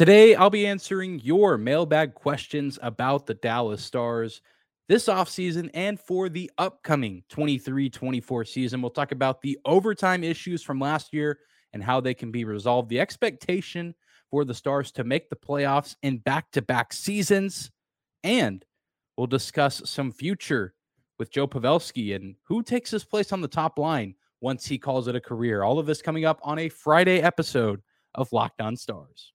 Today, I'll be answering your mailbag questions about the Dallas Stars this offseason and for the upcoming 23 24 season. We'll talk about the overtime issues from last year and how they can be resolved, the expectation for the Stars to make the playoffs in back to back seasons, and we'll discuss some future with Joe Pavelski and who takes his place on the top line once he calls it a career. All of this coming up on a Friday episode of Locked On Stars.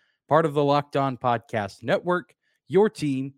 part of the Locked On Podcast Network, your team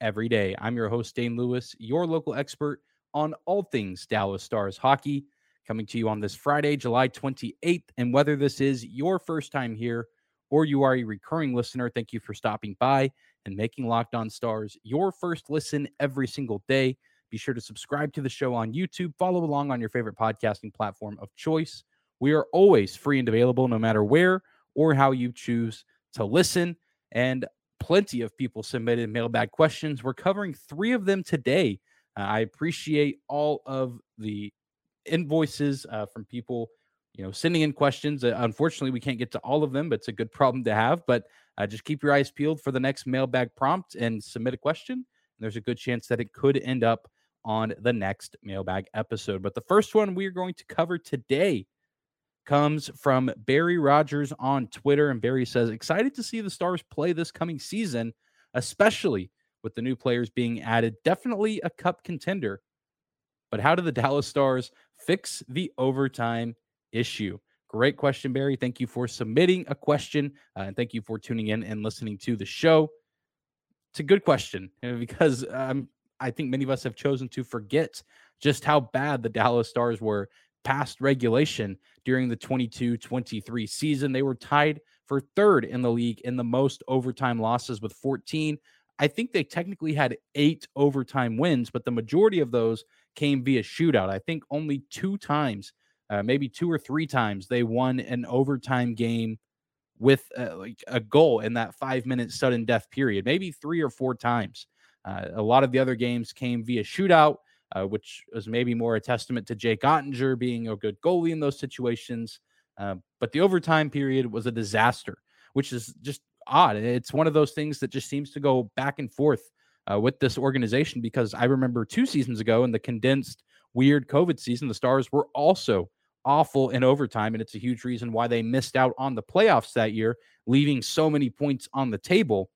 every day. I'm your host, Dane Lewis, your local expert on all things Dallas Stars hockey, coming to you on this Friday, July 28th. And whether this is your first time here or you are a recurring listener, thank you for stopping by and making Locked On Stars your first listen every single day. Be sure to subscribe to the show on YouTube, follow along on your favorite podcasting platform of choice. We are always free and available no matter where or how you choose to listen. And plenty of people submitted mailbag questions. We're covering three of them today. Uh, I appreciate all of the invoices uh, from people, you know, sending in questions. Uh, unfortunately, we can't get to all of them, but it's a good problem to have. But uh, just keep your eyes peeled for the next mailbag prompt and submit a question. There's a good chance that it could end up on the next mailbag episode. But the first one we are going to cover today comes from Barry Rogers on Twitter. And Barry says, excited to see the Stars play this coming season, especially with the new players being added. Definitely a cup contender. But how do the Dallas Stars fix the overtime issue? Great question, Barry. Thank you for submitting a question. Uh, and thank you for tuning in and listening to the show. It's a good question because um, I think many of us have chosen to forget just how bad the Dallas Stars were past regulation during the 22 23 season. They were tied for third in the league in the most overtime losses with 14. I think they technically had eight overtime wins, but the majority of those came via shootout. I think only two times, uh, maybe two or three times, they won an overtime game with uh, like a goal in that five minute sudden death period, maybe three or four times. Uh, a lot of the other games came via shootout, uh, which was maybe more a testament to Jake Oettinger being a good goalie in those situations. Uh, but the overtime period was a disaster, which is just odd. It's one of those things that just seems to go back and forth uh, with this organization because I remember two seasons ago in the condensed weird COVID season, the Stars were also awful in overtime. And it's a huge reason why they missed out on the playoffs that year, leaving so many points on the table.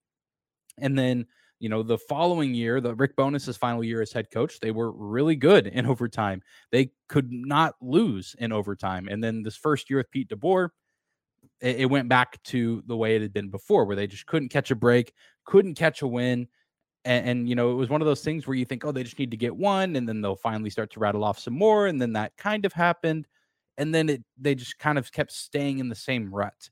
And then you know, the following year, the Rick Bowness's final year as head coach, they were really good in overtime. They could not lose in overtime. And then this first year with Pete DeBoer, it, it went back to the way it had been before, where they just couldn't catch a break, couldn't catch a win. And, and, you know, it was one of those things where you think, oh, they just need to get one, and then they'll finally start to rattle off some more. And then that kind of happened. And then it they just kind of kept staying in the same rut.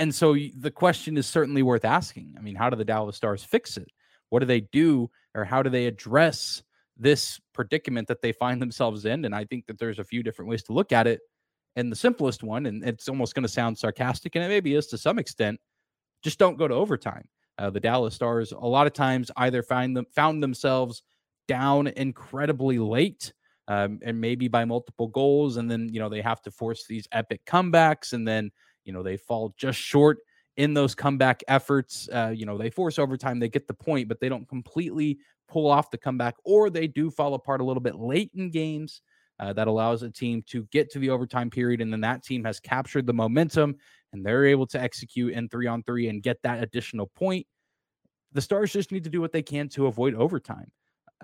And so the question is certainly worth asking. I mean, how do the Dallas Stars fix it? What do they do or how do they address this predicament that they find themselves in? And I think that there's a few different ways to look at it. And the simplest one, and it's almost going to sound sarcastic, and it maybe is to some extent, just don't go to overtime. Uh, the Dallas Stars a lot of times either find them found themselves down incredibly late, um, and maybe by multiple goals, and then you know they have to force these epic comebacks, and then you know, they fall just short in those comeback efforts. Uh, you know, they force overtime, they get the point, but they don't completely pull off the comeback, or they do fall apart a little bit late in games. Uh, that allows a team to get to the overtime period, and then that team has captured the momentum and they're able to execute in three on three and get that additional point. The Stars just need to do what they can to avoid overtime.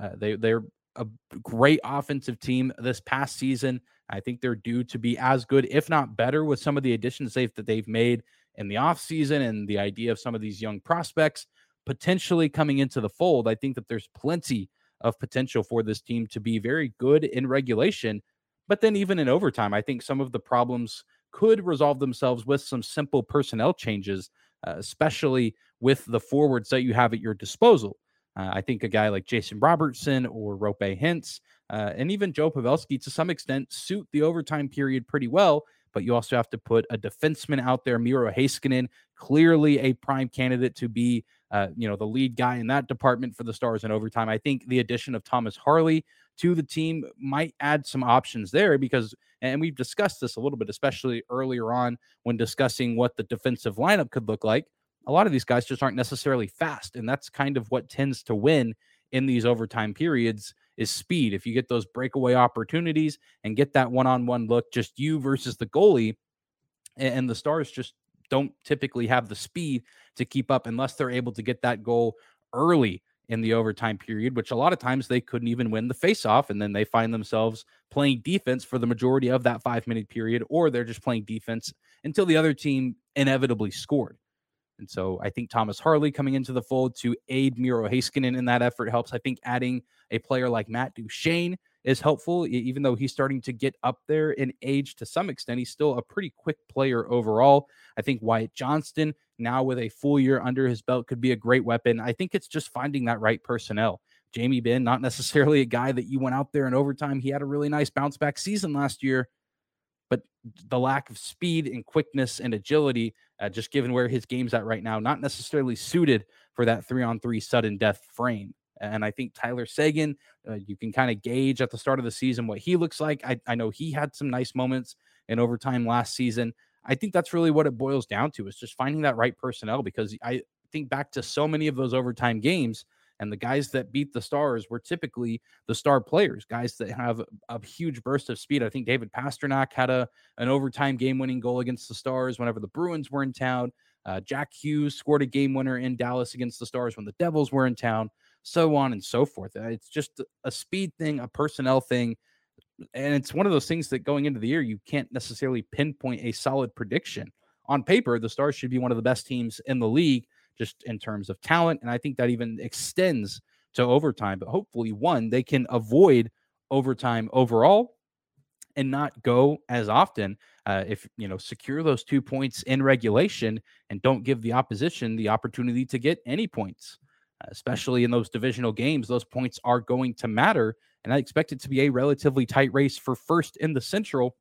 Uh, they they're a great offensive team this past season. I think they're due to be as good, if not better, with some of the additions they've that they've made in the offseason and the idea of some of these young prospects potentially coming into the fold. I think that there's plenty of potential for this team to be very good in regulation, but then even in overtime, I think some of the problems could resolve themselves with some simple personnel changes. uh, especially with the forwards that you have at your disposal. Uh, I think a guy like Jason Robertson or Roope Hintz uh, and even Joe Pavelski to some extent suit the overtime period pretty well. But you also have to put a defenseman out there, Miro Heiskanen, clearly a prime candidate to be, uh, you know, the lead guy in that department for the Stars in overtime. I think the addition of Thomas Harley to the team might add some options there because, and we've discussed this a little bit, especially earlier on when discussing what the defensive lineup could look like. A lot of these guys just aren't necessarily fast, and that's kind of what tends to win in these overtime periods is speed. If you get those breakaway opportunities and get that one-on-one look, just you versus the goalie, and the Stars just don't typically have the speed to keep up unless they're able to get that goal early in the overtime period, which a lot of times they couldn't even win the faceoff. And then they find themselves playing defense for the majority of that five minute period, or they're just playing defense until the other team inevitably scored. And so I think Thomas Harley coming into the fold to aid Miro Heiskanen in that effort helps. I think adding a player like Matt Duchene is helpful, even though he's starting to get up there in age to some extent. He's still a pretty quick player overall. I think Wyatt Johnston, now with a full year under his belt, could be a great weapon. I think it's just finding that right personnel. Jamie Benn, not necessarily a guy that you went out there in overtime. He had a really nice bounce back season last year, but the lack of speed and quickness and agility, uh, just given where his game's at right now, not necessarily suited for that three on three sudden death frame. And I think Tyler Seguin, uh, you can kind of gauge at the start of the season what he looks like. I, I know he had some nice moments in overtime last season. I think that's really what it boils down to is just finding that right personnel because I think back to so many of those overtime games and the guys that beat the stars were typically the star players, guys that have a huge burst of speed. I think David Pastrnak had a an overtime game winning goal against the stars whenever the Bruins were in town. Uh, Jack Hughes scored a game winner in Dallas against the Stars when the Devils were in town, so on and so forth. Uh, it's just a speed thing, a personnel thing. And it's one of those things that going into the year, you can't necessarily pinpoint a solid prediction. On paper, the Stars should be one of the best teams in the league just in terms of talent. And I think that even extends to overtime. But hopefully, one, they can avoid overtime overall and not go as often uh, if you know secure those two points in regulation and don't give the opposition the opportunity to get any points uh, especially in those divisional games those points are going to matter and i expect it to be a relatively tight race for first in the central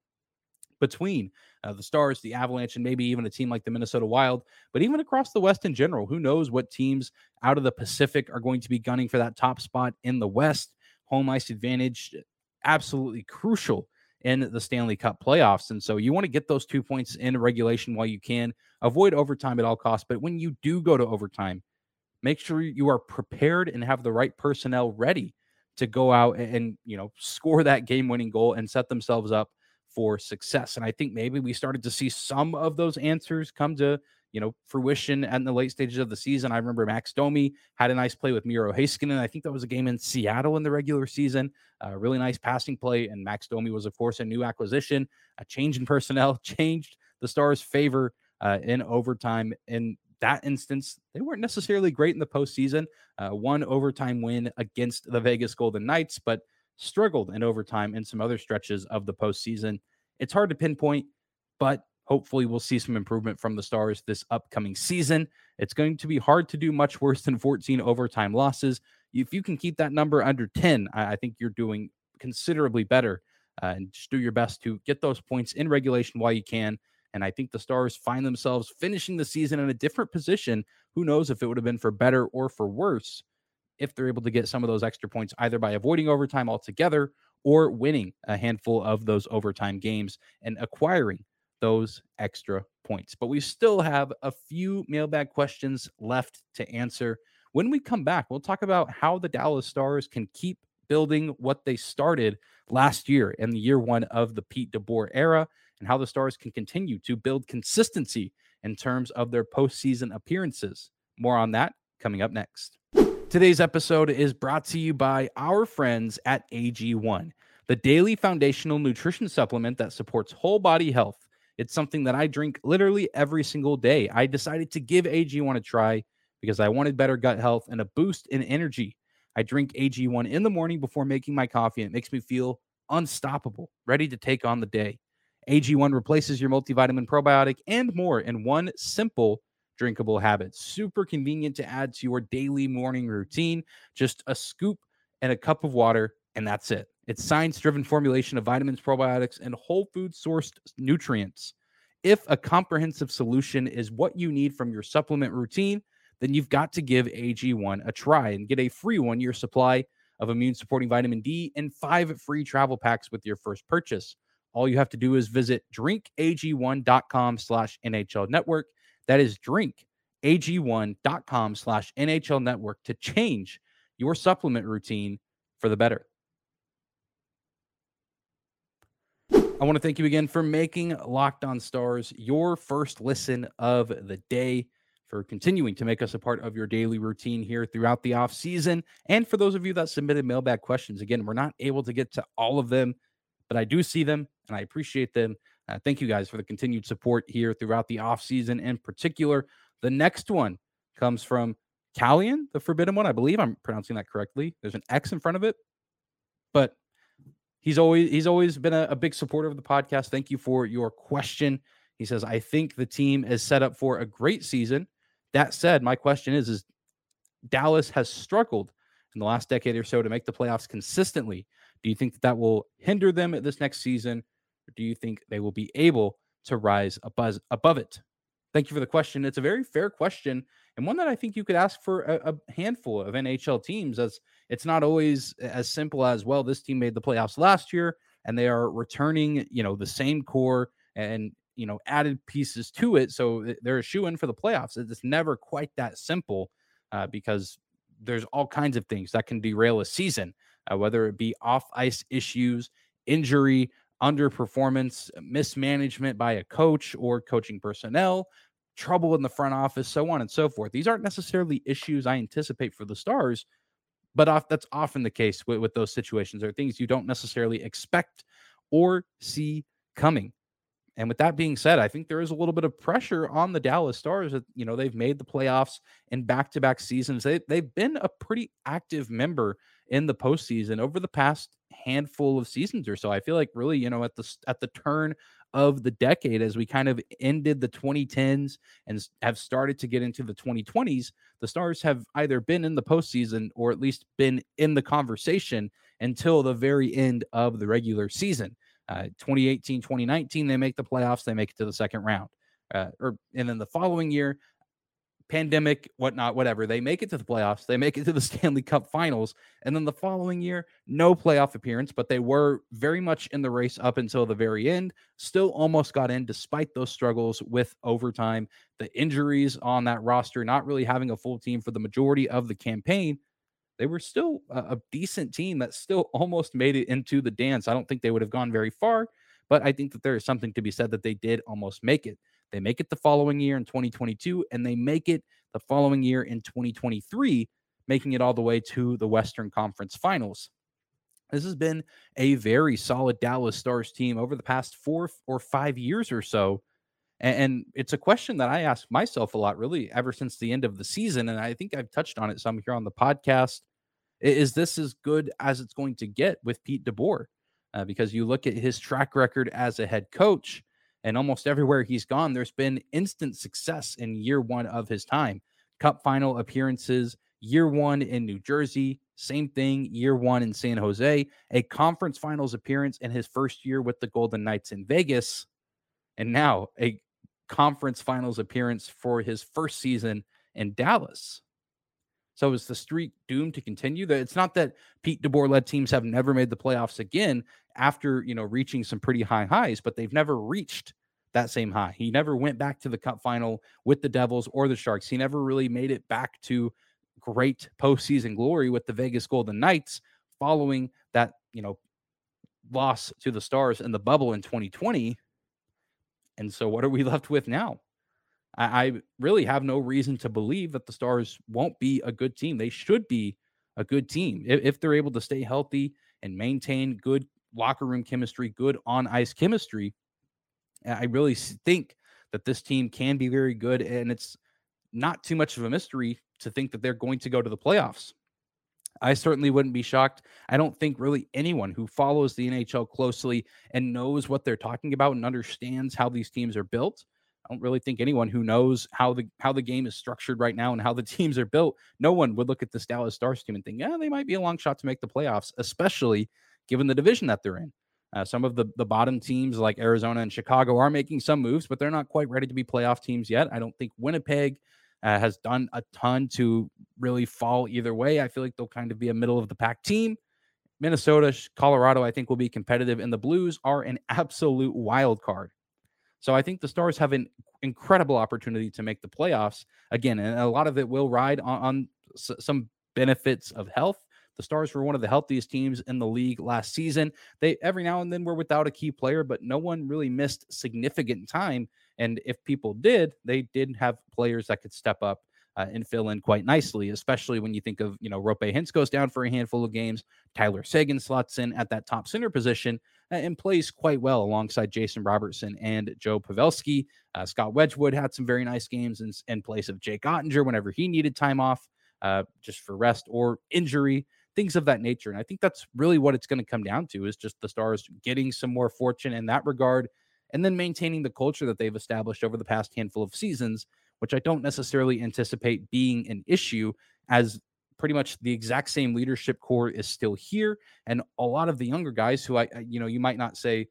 between uh, the Stars, the Avalanche, and maybe even a team like the Minnesota Wild. But even across the West in general, who knows what teams out of the Pacific are going to be gunning for that top spot in the West? Home ice advantage, absolutely crucial in the Stanley Cup playoffs. And so you want to get those two points in regulation while you can, avoid overtime at all costs. But when you do go to overtime, make sure you are prepared and have the right personnel ready to go out and, you know, score that game winning goal and set themselves up for success. And I think maybe we started to see some of those answers come to you know fruition in the late stages of the season. I remember Max Domi had a nice play with Miro Heiskanen. I think that was a game in Seattle in the regular season. A really nice passing play, and Max Domi was of course a new acquisition. A change in personnel changed the Stars' favor uh, in overtime. In that instance, they weren't necessarily great in the postseason. Uh, one overtime win against the Vegas Golden Knights, but struggled in overtime in some other stretches of the postseason. It's hard to pinpoint, but hopefully we'll see some improvement from the Stars this upcoming season. It's going to be hard to do much worse than 14 overtime losses. If you can keep that number under 10, I, think you're doing considerably better. Uh, and just do your best to get those points in regulation while you can. And I think the Stars find themselves finishing the season in a different position. Who knows if it would have been for better or for worse if they're able to get some of those extra points either by avoiding overtime altogether or winning a handful of those overtime games and acquiring those extra points. But we still have a few mailbag questions left to answer. When we come back, we'll talk about how the Dallas Stars can keep building what they started last year in the year one of the Pete DeBoer era and how the Stars can continue to build consistency in terms of their postseason appearances. More on that coming up next. Today's episode is brought to you by our friends at AG1, the daily foundational nutrition supplement that supports whole body health. It's something that I drink literally every single day. I decided to give AG1 a try because I wanted better gut health and a boost in energy. I drink AG1 in the morning before making my coffee, and it makes me feel unstoppable, ready to take on the day. AG1 replaces your multivitamin, probiotic, and more in one simple drinkable habits. Super convenient to add to your daily morning routine. Just a scoop and a cup of water, and that's it. It's science driven formulation of vitamins, probiotics, and whole food sourced nutrients. If a comprehensive solution is what you need from your supplement routine, then you've got to give AG1 a try and get a free one year supply of immune supporting vitamin D and five free travel packs with your first purchase. All you have to do is visit drinkag1.com slash NHL network. That is drinkag1.com slash NHL network to change your supplement routine for the better. I want to thank you again for making Locked On Stars your first listen of the day, for continuing to make us a part of your daily routine here throughout the off season, and for those of you that submitted mailbag questions. Again, we're not able to get to all of them, but I do see them and I appreciate them. Uh, thank you guys for the continued support here throughout the off season. In particular, the next one comes from Callian, the Forbidden One. I believe I'm pronouncing that correctly. There's an X in front of it, but he's always he's always been a, a, big supporter of the podcast. Thank you for your question. He says, I think the team is set up for a great season. That said, my question is, is Dallas has struggled in the last decade or so to make the playoffs consistently. Do you think that, that will hinder them at this next season, or do you think they will be able to rise above, above it? Thank you for the question. It's a very fair question and one that I think you could ask for a, a, handful of NHL teams, as it's not always as simple as well. This team made the playoffs last year, and they are returning, you know, the same core and you know added pieces to it, so they're a shoe in for the playoffs. It's never quite that simple uh, because there's all kinds of things that can derail a season, uh, whether it be off ice issues, injury, underperformance, mismanagement by a coach or coaching personnel, trouble in the front office, so on and so forth. These aren't necessarily issues I anticipate for the Stars, but off, that's often the case with, with those situations. Are things you don't necessarily expect or see coming. And with that being said, I think there is a little bit of pressure on the Dallas Stars that, you know, they've made the playoffs in back to back seasons. They, they've been a pretty active member in the postseason over the past handful of seasons or so. I feel like really, you know, at the at the turn of the decade as we kind of ended the 2010s and have started to get into the 2020s, the Stars have either been in the postseason or at least been in the conversation until the very end of the regular season. Uh, 2018, 2019, they make the playoffs, they make it to the second round. Uh, or and then the following year, pandemic, whatnot, whatever. They make it to the playoffs, they make it to the Stanley Cup finals. And then the following year, no playoff appearance, but they were very much in the race up until the very end. Still almost got in despite those struggles with overtime, the injuries on that roster, not really having a full team for the majority of the campaign. They were still a, decent team that still almost made it into the dance. I don't think they would have gone very far, but I think that there is something to be said that they did almost make it. They make it the following year in 2022, and they make it the following year in 2023, making it all the way to the Western Conference Finals. This has been a very solid Dallas Stars team over the past four or five years or so. And it's a question that I ask myself a lot, really, ever since the end of the season. And I think I've touched on it some here on the podcast. Is this as good as it's going to get with Pete DeBoer? Uh, because you look at his track record as a head coach, and almost everywhere he's gone, there's been instant success in year one of his time. Cup final appearances, year one in New Jersey, same thing, year one in San Jose, a conference finals appearance in his first year with the Golden Knights in Vegas, and now a conference finals appearance for his first season in Dallas. So is the streak doomed to continue? That it's not that Pete DeBoer led teams have never made the playoffs again after you know reaching some pretty high highs, but they've never reached that same high. He never went back to the cup final with the Devils or the Sharks. He never really made it back to great postseason glory with the Vegas Golden Knights following that, you know, loss to the Stars in the bubble in 2020. And so what are we left with now? I, I really have no reason to believe that the Stars won't be a good team. They should be a good team if, if they're able to stay healthy and maintain good locker room chemistry, good on ice chemistry. I really think that this team can be very good, and it's not too much of a mystery to think that they're going to go to the playoffs. I certainly wouldn't be shocked. I don't think really anyone who follows the NHL closely and knows what they're talking about and understands how these teams are built I don't really think anyone who knows how the how the game is structured right now and how the teams are built, no one would look at this Dallas Stars team and think, yeah, they might be a long shot to make the playoffs, especially given the division that they're in. Uh, some of the the bottom teams like Arizona and Chicago are making some moves, but they're not quite ready to be playoff teams yet. I don't think Winnipeg uh, has done a ton to really fall either way. I feel like they'll kind of be a middle of the pack team. Minnesota, Colorado, I think will be competitive, and the Blues are an absolute wild card. So I think the Stars have an incredible opportunity to make the playoffs again, and a lot of it will ride on, on some benefits of health. The Stars were one of the healthiest teams in the league last season. They every now and then were without a key player, but no one really missed significant time. And if people did, they didn't have players that could step up uh, and fill in quite nicely, especially when you think of, you know, Roope Hintz goes down for a handful of games. Tyler Seguin slots in at that top center position and plays quite well alongside Jason Robertson and Joe Pavelski. Uh, Scott Wedgewood had some very nice games in, in place of Jake Oettinger whenever he needed time off uh, just for rest or injury, things of that nature. And I think that's really what it's going to come down to is just the Stars getting some more fortune in that regard and then maintaining the culture that they've established over the past handful of seasons which I don't necessarily anticipate being an issue as pretty much the exact same leadership core is still here. And a lot of the younger guys who I, you know, you might not say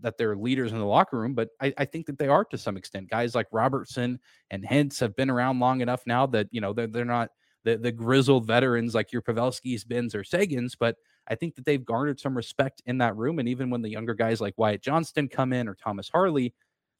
that they're leaders in the locker room, but I, I, think that they are to some extent. Guys like Robertson and Hintz have been around long enough now that, you know, they're, they're not the, the grizzled veterans like your Pavelskis, Benns, or Seguins, but I think that they've garnered some respect in that room. And even when the younger guys like Wyatt Johnston come in or Thomas Harley,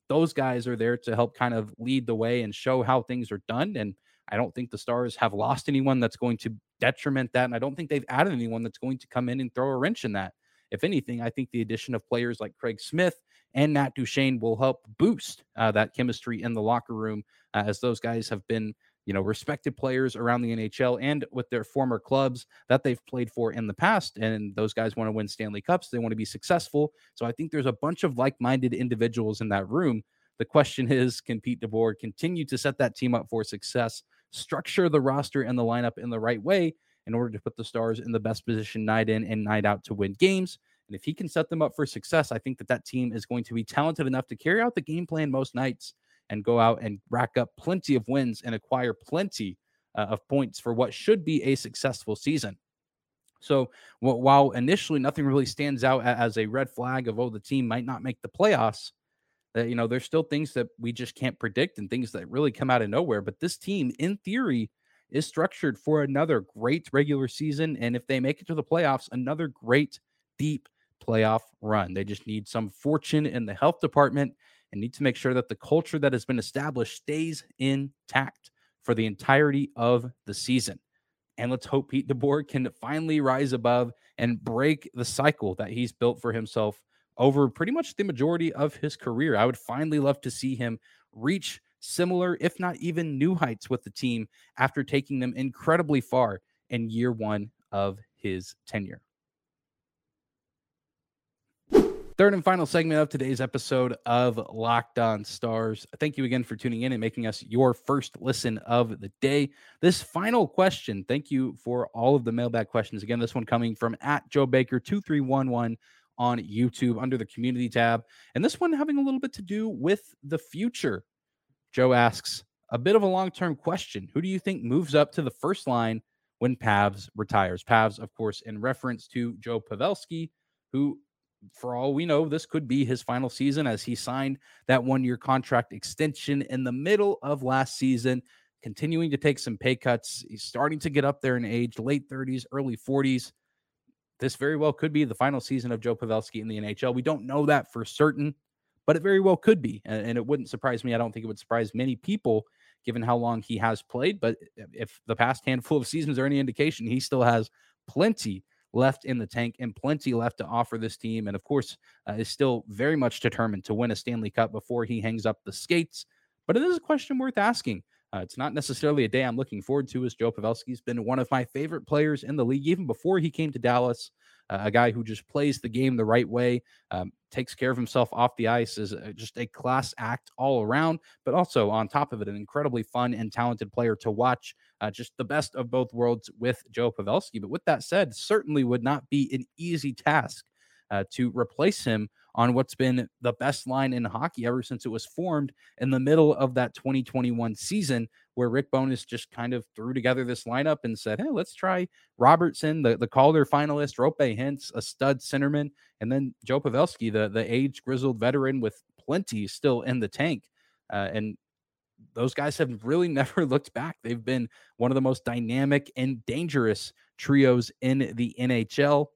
those guys are there to help kind of lead the way and show how things are done. And I don't think the Stars have lost anyone that's going to detriment that. And I don't think they've added anyone that's going to come in and throw a wrench in that. If anything, I think the addition of players like Craig Smith and Matt Duchene will help boost uh, that chemistry in the locker room, uh, as those guys have been you know, respected players around the NHL and with their former clubs that they've played for in the past. And those guys want to win Stanley Cups. They want to be successful. So I think there's a bunch of like minded individuals in that room. The question is can Pete DeBoer continue to set that team up for success, structure the roster and the lineup in the right way in order to put the Stars in the best position night in and night out to win games? And if he can set them up for success, I think that that team is going to be talented enough to carry out the game plan most nights and go out and rack up plenty of wins and acquire plenty uh, of points for what should be a successful season. So while initially nothing really stands out as a red flag of oh the team might not make the playoffs, you know there's still things that we just can't predict and things that really come out of nowhere. But this team, in theory, is structured for another great regular season, and if they make it to the playoffs, another great deep playoff run. They just need some fortune in the health department and need to make sure that the culture that has been established stays intact for the entirety of the season. And let's hope Pete DeBoer can finally rise above and break the cycle that he's built for himself over pretty much the majority of his career. I would finally love to see him reach similar, if not even new heights with the team after taking them incredibly far in year one of his tenure. Third and final segment of today's episode of Locked On Stars. Thank you again for tuning in and making us your first listen of the day. This final question, thank you for all of the mailbag questions. Again, this one coming from at Joe Baker 2311 on YouTube under the community tab. And this one having a little bit to do with the future. Joe asks a bit of a long term question. Who do you think moves up to the first line when Pavs retires? Pavs, of course, in reference to Joe Pavelski, who for all we know, this could be his final season as he signed that one year contract extension in the middle of last season, continuing to take some pay cuts. He's starting to get up there in age, late 30s, early 40s. This very well could be the final season of Joe Pavelski in the NHL. We don't know that for certain, but it very well could be. And, it wouldn't surprise me. I don't think it would surprise many people given how long he has played. But if the past handful of seasons are any indication, he still has plenty left in the tank and plenty left to offer this team. And of course, uh, is still very much determined to win a Stanley Cup before he hangs up the skates. But it is a question worth asking. Uh, it's not necessarily a day I'm looking forward to, as Joe Pavelski's been one of my favorite players in the league, even before he came to Dallas. Uh, a guy who just plays the game the right way, um, takes care of himself off the ice, is uh, just a class act all around, but also on top of it, an incredibly fun and talented player to watch. Uh, just the best of both worlds with Joe Pavelski. But with that said, certainly would not be an easy task uh, to replace him on what's been the best line in hockey ever since it was formed in the middle of that 2021 season, where Rick Bowness just kind of threw together this lineup and said, Hey, let's try Robertson, the, the Calder finalist, Roope Hintz, a stud centerman, and then Joe Pavelski, the, the age grizzled veteran with plenty still in the tank. Uh, and those guys have really never looked back. They've been one of the most dynamic and dangerous trios in the NHL.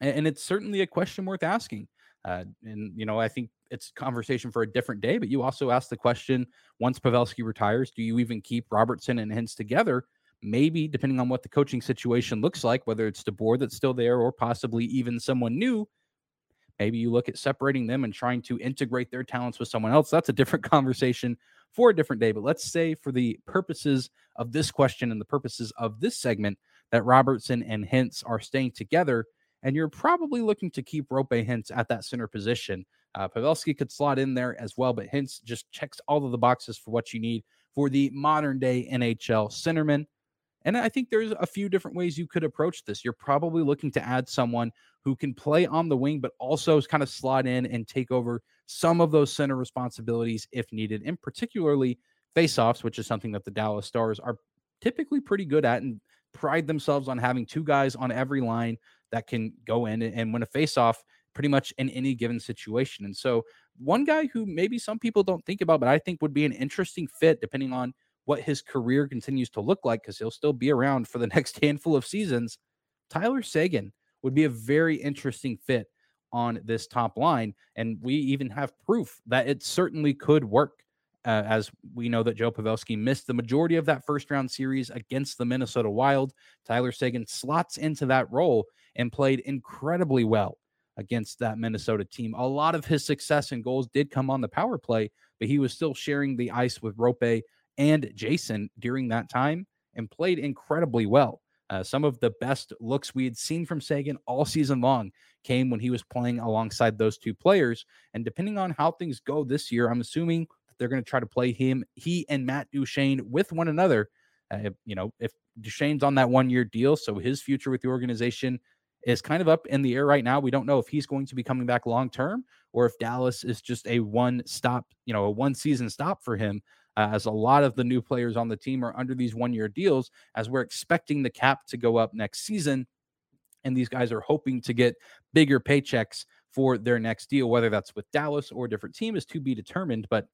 And it's certainly a question worth asking. Uh, and, you know, I think it's conversation for a different day, but you also asked the question once Pavelski retires, do you even keep Robertson and Hintz together? Maybe, depending on what the coaching situation looks like, whether it's DeBoer that's still there or possibly even someone new, maybe you look at separating them and trying to integrate their talents with someone else. That's a different conversation for a different day. But let's say, for the purposes of this question and the purposes of this segment, that Robertson and Hintz are staying together and you're probably looking to keep Roope Hintz at that center position. Uh, Pavelski could slot in there as well, but Hintz just checks all of the boxes for what you need for the modern day NHL centerman. And I think there's a few different ways you could approach this. You're probably looking to add someone who can play on the wing, but also kind of slot in and take over some of those center responsibilities if needed, and particularly faceoffs, which is something that the Dallas Stars are typically pretty good at and pride themselves on having two guys on every line that can go in and win a faceoff pretty much in any given situation. And so, one guy who maybe some people don't think about, but I think would be an interesting fit depending on what his career continues to look like, because he'll still be around for the next handful of seasons. Tyler Seguin would be a very interesting fit on this top line. And we even have proof that it certainly could work. Uh, as we know that Joe Pavelski missed the majority of that first round series against the Minnesota Wild. Tyler Seguin slots into that role and played incredibly well against that Minnesota team. A lot of his success and goals did come on the power play, but he was still sharing the ice with Roope and Jason during that time and played incredibly well. Uh, some of the best looks we had seen from Seguin all season long came when he was playing alongside those two players. And depending on how things go this year, I'm assuming they're going to try to play him, he and Matt Duchene with one another. Uh, you know, if Duchene's on that one year deal, so his future with the organization is kind of up in the air right now. We don't know if he's going to be coming back long term or if Dallas is just a one stop, you know, a one season stop for him. Uh, as a lot of the new players on the team are under these one year deals, as we're expecting the cap to go up next season. And these guys are hoping to get bigger paychecks for their next deal, whether that's with Dallas or a different team is to be determined. But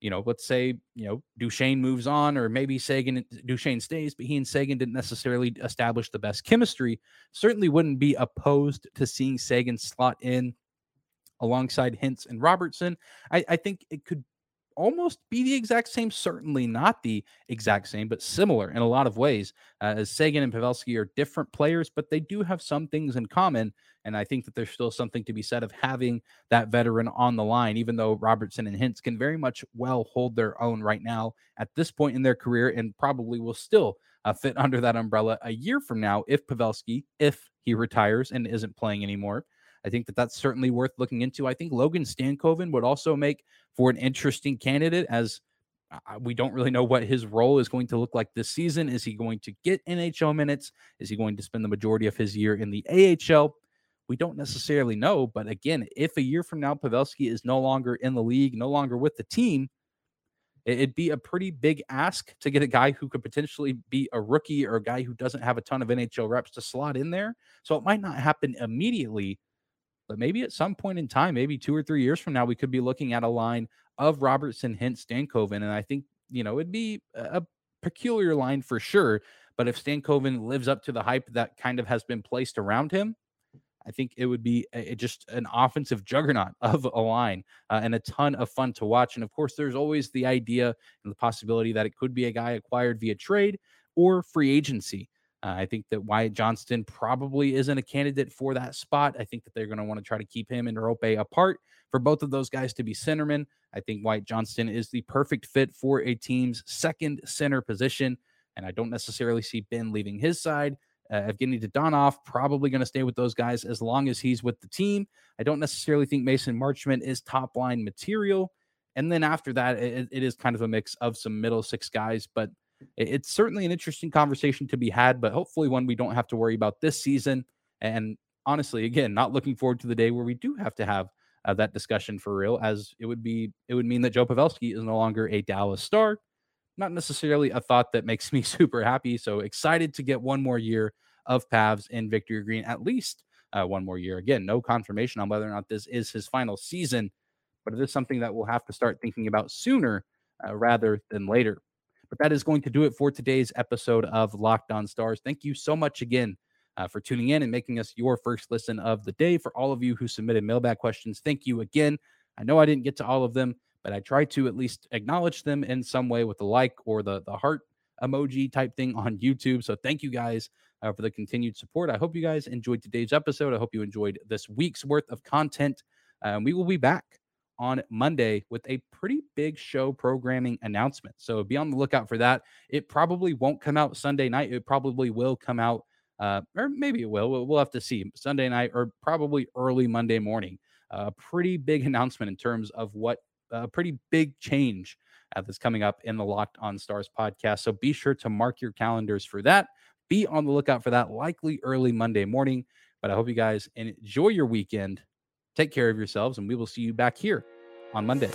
you know, let's say, you know, Duchene moves on, or maybe Seguin, uh, Duchene stays, but he and Seguin didn't necessarily establish the best chemistry. Certainly wouldn't be opposed to seeing Seguin slot in alongside Hintz and Robertson. I, I think it could almost be the exact same, certainly not the exact same, but similar in a lot of ways. Uh, as Seguin and Pavelski are different players, but they do have some things in common. And I think that there's still something to be said of having that veteran on the line, even though Robertson and Hintz can very much well hold their own right now at this point in their career and probably will still uh, fit under that umbrella a year from now if Pavelski, if he retires and isn't playing anymore. I think that that's certainly worth looking into. I think Logan Stankoven would also make for an interesting candidate as uh, uh, we don't really know what his role is going to look like this season. Is he going to get NHL minutes? Is he going to spend the majority of his year in the AHL? We don't necessarily know. But again, if a year from now Pavelski is no longer in the league, no longer with the team, it'd be a pretty big ask to get a guy who could potentially be a rookie or a guy who doesn't have a ton of NHL reps to slot in there. So it might not happen immediately, but maybe at some point in time, maybe two or three years from now, we could be looking at a line of Robertson, Hintz, Stankoven. And I think, you know, it'd be a peculiar line for sure. But if Stankoven lives up to the hype that kind of has been placed around him, I think it would be a, just an offensive juggernaut of a line uh, and a ton of fun to watch. And of course, there's always the idea and the possibility that it could be a guy acquired via trade or free agency. Uh, I think that Wyatt Johnston probably isn't a candidate for that spot. I think that they're going to want to try to keep him and Roope apart for both of those guys to be centermen. I think Wyatt Johnston is the perfect fit for a team's second center position. And I don't necessarily see Benn leaving his side. Uh, Evgeny Dadonov probably going to stay with those guys as long as he's with the team. I don't necessarily think Mason Marchment is top line material. And then after that, it, it is kind of a mix of some middle six guys. But it's certainly an interesting conversation to be had, but hopefully one we don't have to worry about this season. And honestly, again, not looking forward to the day where we do have to have uh, that discussion for real, as it would be it would mean that Joe Pavelski is no longer a Dallas Star. Not necessarily a thought that makes me super happy. So excited to get one more year of Pavs in Victory Green, at least uh, one more year. Again, no confirmation on whether or not this is his final season, but it is something that we'll have to start thinking about sooner uh, rather than later. But that is going to do it for today's episode of Locked On Stars. Thank you so much again uh, for tuning in and making us your first listen of the day. For all of you who submitted mailbag questions, thank you again. I know I didn't get to all of them, but I tried to at least acknowledge them in some way with the like or the the heart emoji type thing on YouTube. So thank you guys uh, for the continued support. I hope you guys enjoyed today's episode. I hope you enjoyed this week's worth of content. Um, we will be back on Monday with a pretty big show programming announcement. So be on the lookout for that. It probably won't come out Sunday night. It probably will come out, uh, or maybe it will. We'll have to see Sunday night or probably early Monday morning. A uh, pretty big announcement in terms of what a pretty big change uh, that's coming up in the Locked On Stars podcast. So be sure to mark your calendars for that. Be on the lookout for that likely early Monday morning. But I hope you guys enjoy your weekend. Take care of yourselves, and we will see you back here on Monday.